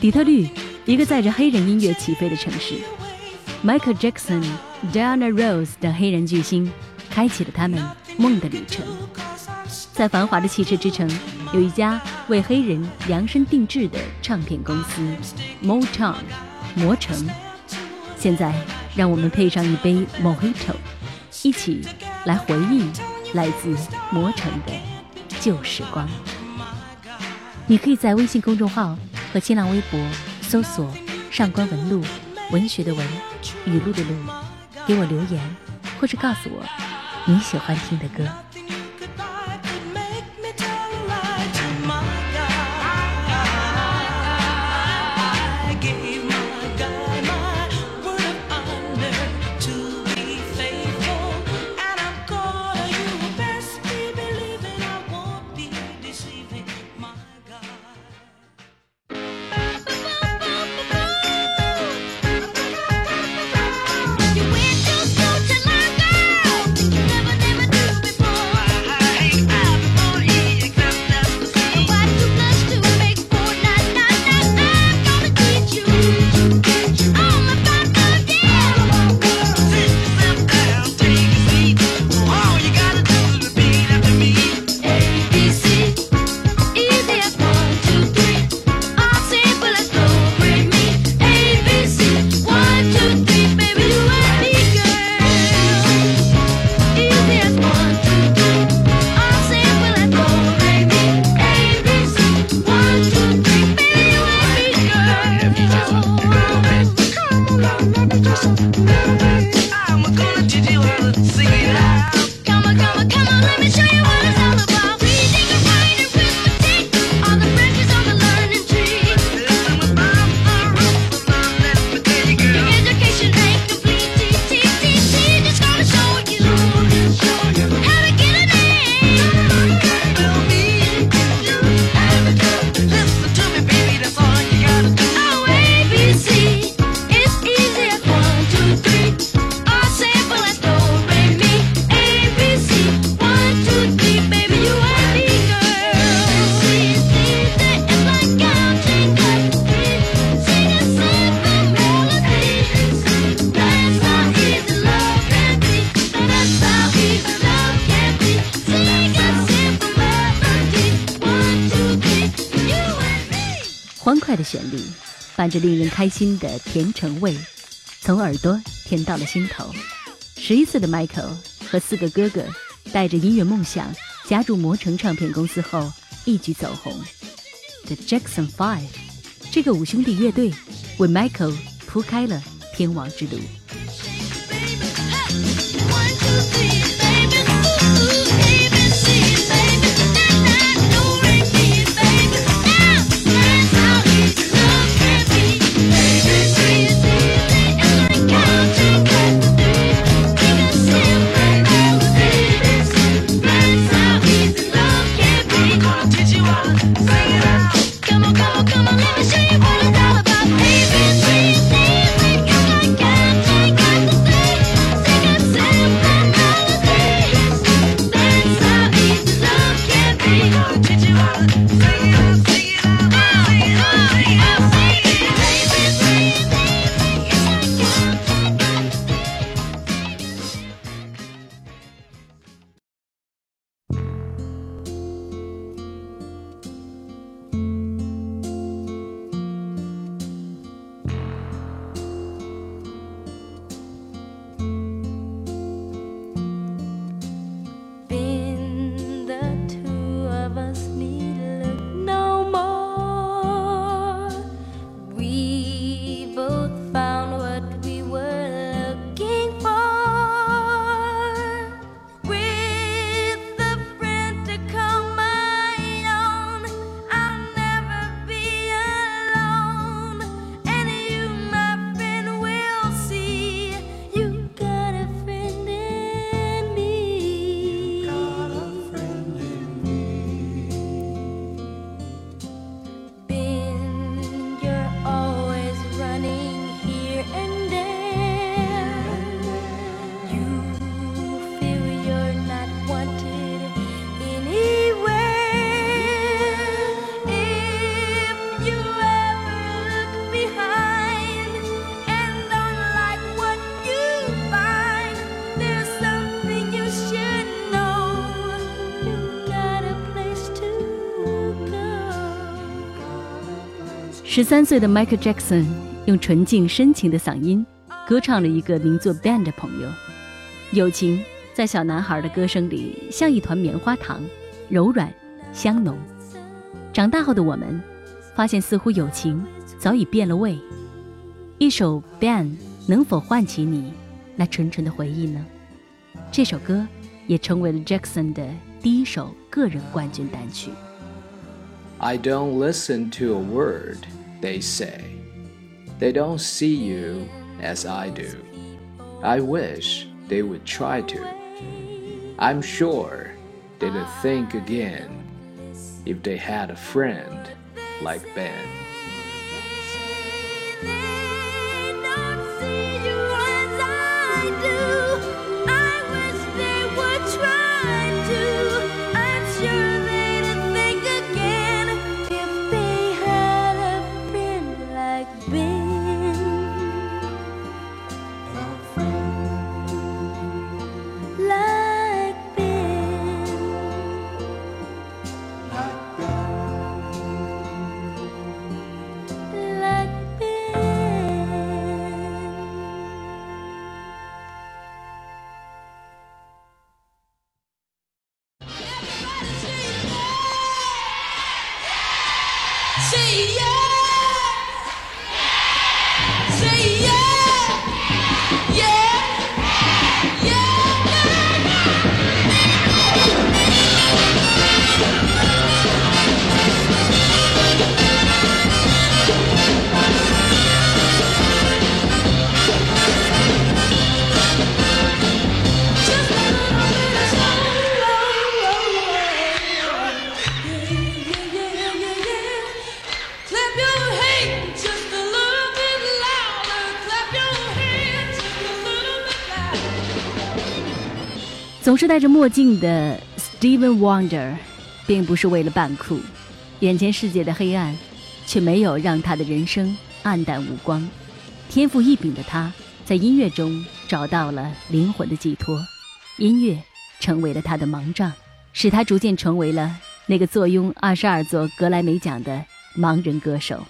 底特律，一个载着黑人音乐起飞的城市。Michael Jackson、Diana Ross 等黑人巨星，开启了他们梦的旅程。在繁华的汽车之城，有一家为黑人量身定制的唱片公司 ——Motown，魔城。现在，让我们配上一杯 Mojito，一起来回忆来自魔城的旧时光。你可以在微信公众号。和新浪微博搜索“上官文露”，文学的文，语录的录，给我留言，或是告诉我你喜欢听的歌。快的旋律，伴着令人开心的甜橙味，从耳朵甜到了心头。十一岁的 Michael 和四个哥哥，带着音乐梦想加入魔城唱片公司后，一举走红。The Jackson Five 这个五兄弟乐队，为 Michael 铺开了天王之路。十三岁的 Michael Jackson 用纯净深情的嗓音歌唱了一个名作《Band》的朋友。友情在小男孩的歌声里像一团棉花糖，柔软香浓。长大后的我们，发现似乎友情早已变了味。一首《Band》能否唤起你那纯纯的回忆呢？这首歌也成为了 Jackson 的第一首个人冠军单曲。I don't listen to a word they say. They don't see you as I do. I wish they would try to. I'm sure they'd think again if they had a friend like Ben. Yeah. 总是戴着墨镜的 Steven Wonder，并不是为了扮酷，眼前世界的黑暗，却没有让他的人生黯淡无光。天赋异禀的他，在音乐中找到了灵魂的寄托，音乐成为了他的盲杖，使他逐渐成为了那个坐拥二十二座格莱美奖的盲人歌手。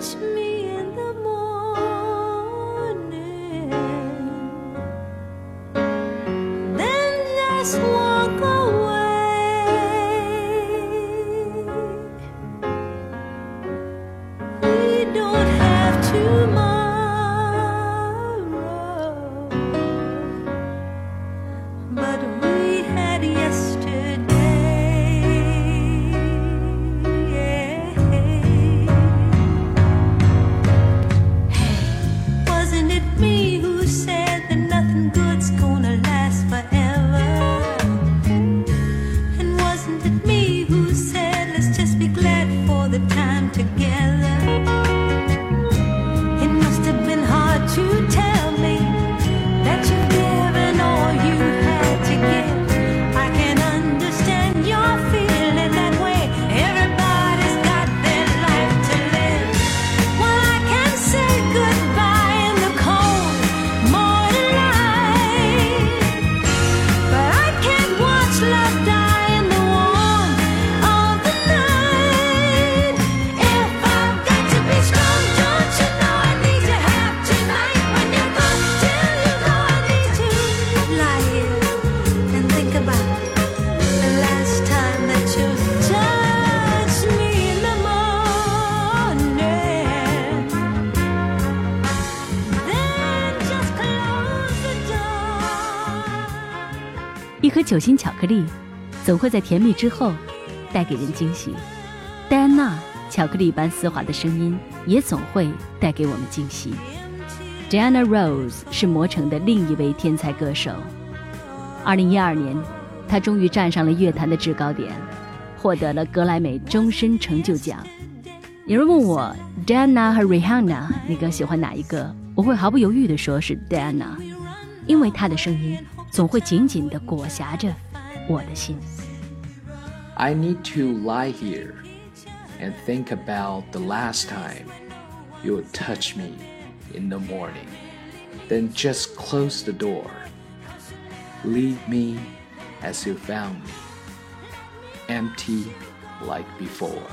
Touch me in the morning, then 酒心巧克力总会在甜蜜之后带给人惊喜，戴安娜巧克力般丝滑的声音也总会带给我们惊喜。Diana Rose 是魔城的另一位天才歌手。二零一二年，她终于站上了乐坛的制高点，获得了格莱美终身成就奖。有人问我，Diana 和 Rihanna，你更喜欢哪一个？我会毫不犹豫地说是 Diana，因为她的声音总会紧紧地裹挟着我的心。 I need to lie here and think about the last time you would touch me in the morning. Then just close the door. Leave me as you found me, empty like before.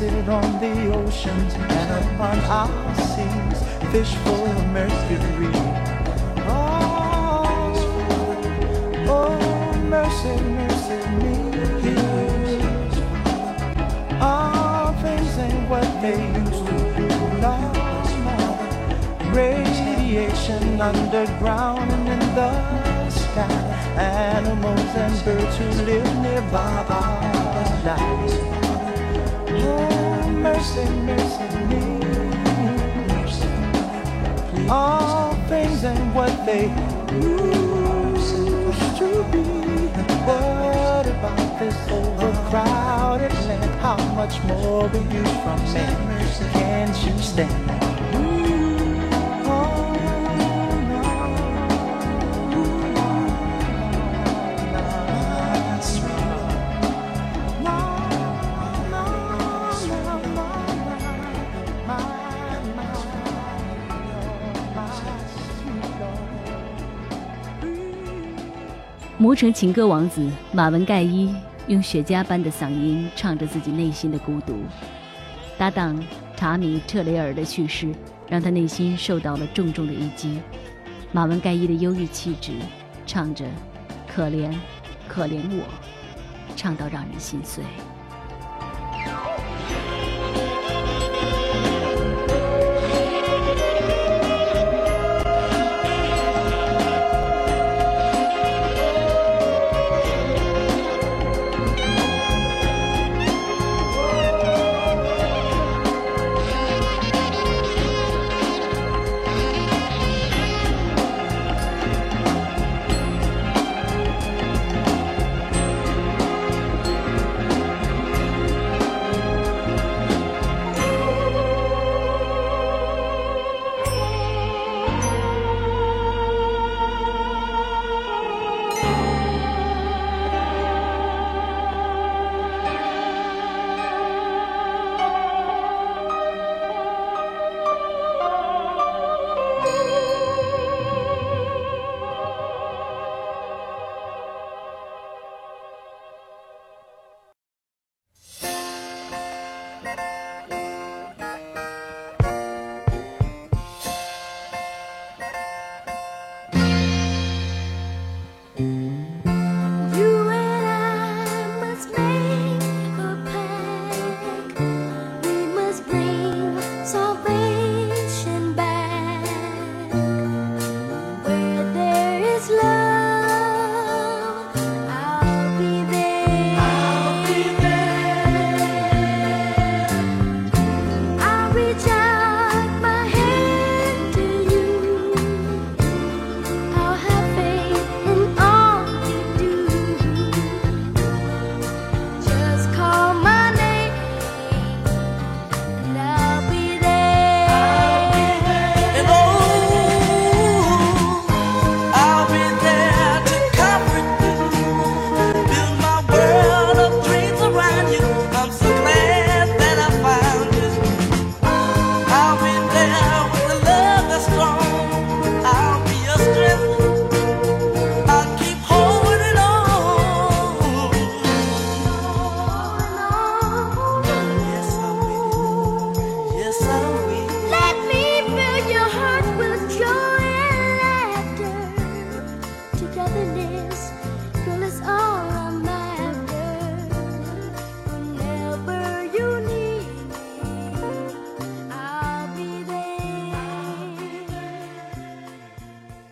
Wasted on the oceans and upon our seas, fish full of mercury. Oh, oh, mercy, mercy me. All things ain't what they used to be. No, no. Radiation underground and in the sky. Animals and birds who live nearby are dying. Mercy, mercy me. All things ain't what they used to be. What about this overcrowded land? How much more will you from me? Can't you stand? 魔城情歌王子马文盖伊用雪茄般的嗓音唱着自己内心的孤独。搭档查米特雷尔的去世，让他内心受到了重重的一击。马文盖伊的忧郁气质，唱着“可怜，可怜我”，唱到让人心碎。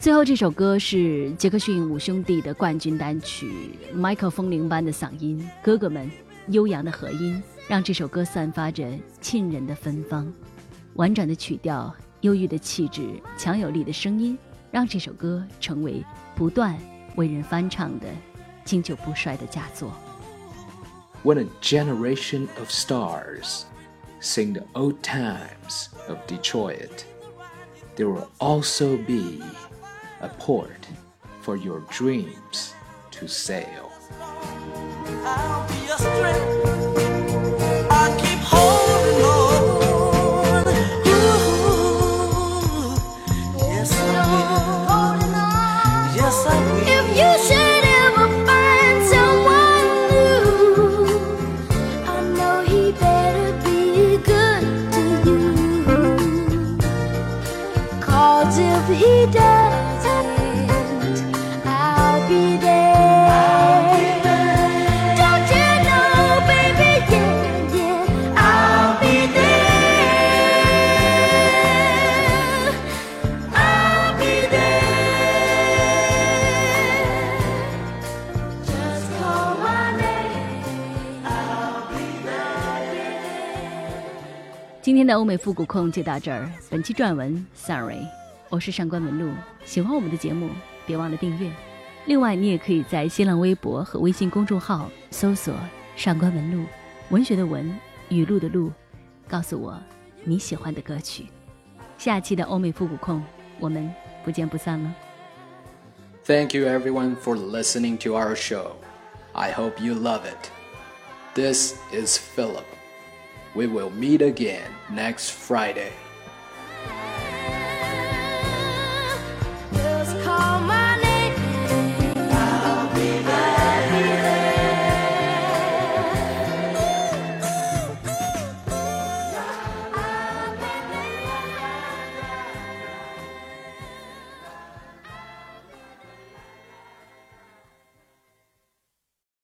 最后这首歌是杰克逊五兄弟的冠军单曲，Michael 风铃般的嗓音，哥哥们悠扬的和音，让这首歌散发着沁人的芬芳。婉转的曲调，忧郁的气质，强有力的声音，让这首歌成为不断为人翻唱的经久不衰的佳作。 When a generation of stars sing the old times of Detroit, there will also be a port for your dreams to sail. 的欧美复古控就到这儿。本期撰文，Sorry，我是上官文露。喜欢我们的节目，别忘了订阅。另外，你也可以在新浪微博和微信公众号搜索“上官文露”，文学的文，语录的录，告诉我你喜欢的歌曲。下期的欧美复古控，我们不见不散了。 Thank you everyone for listening to our show. I hope you love it. This is Philip. We will meet again next Friday.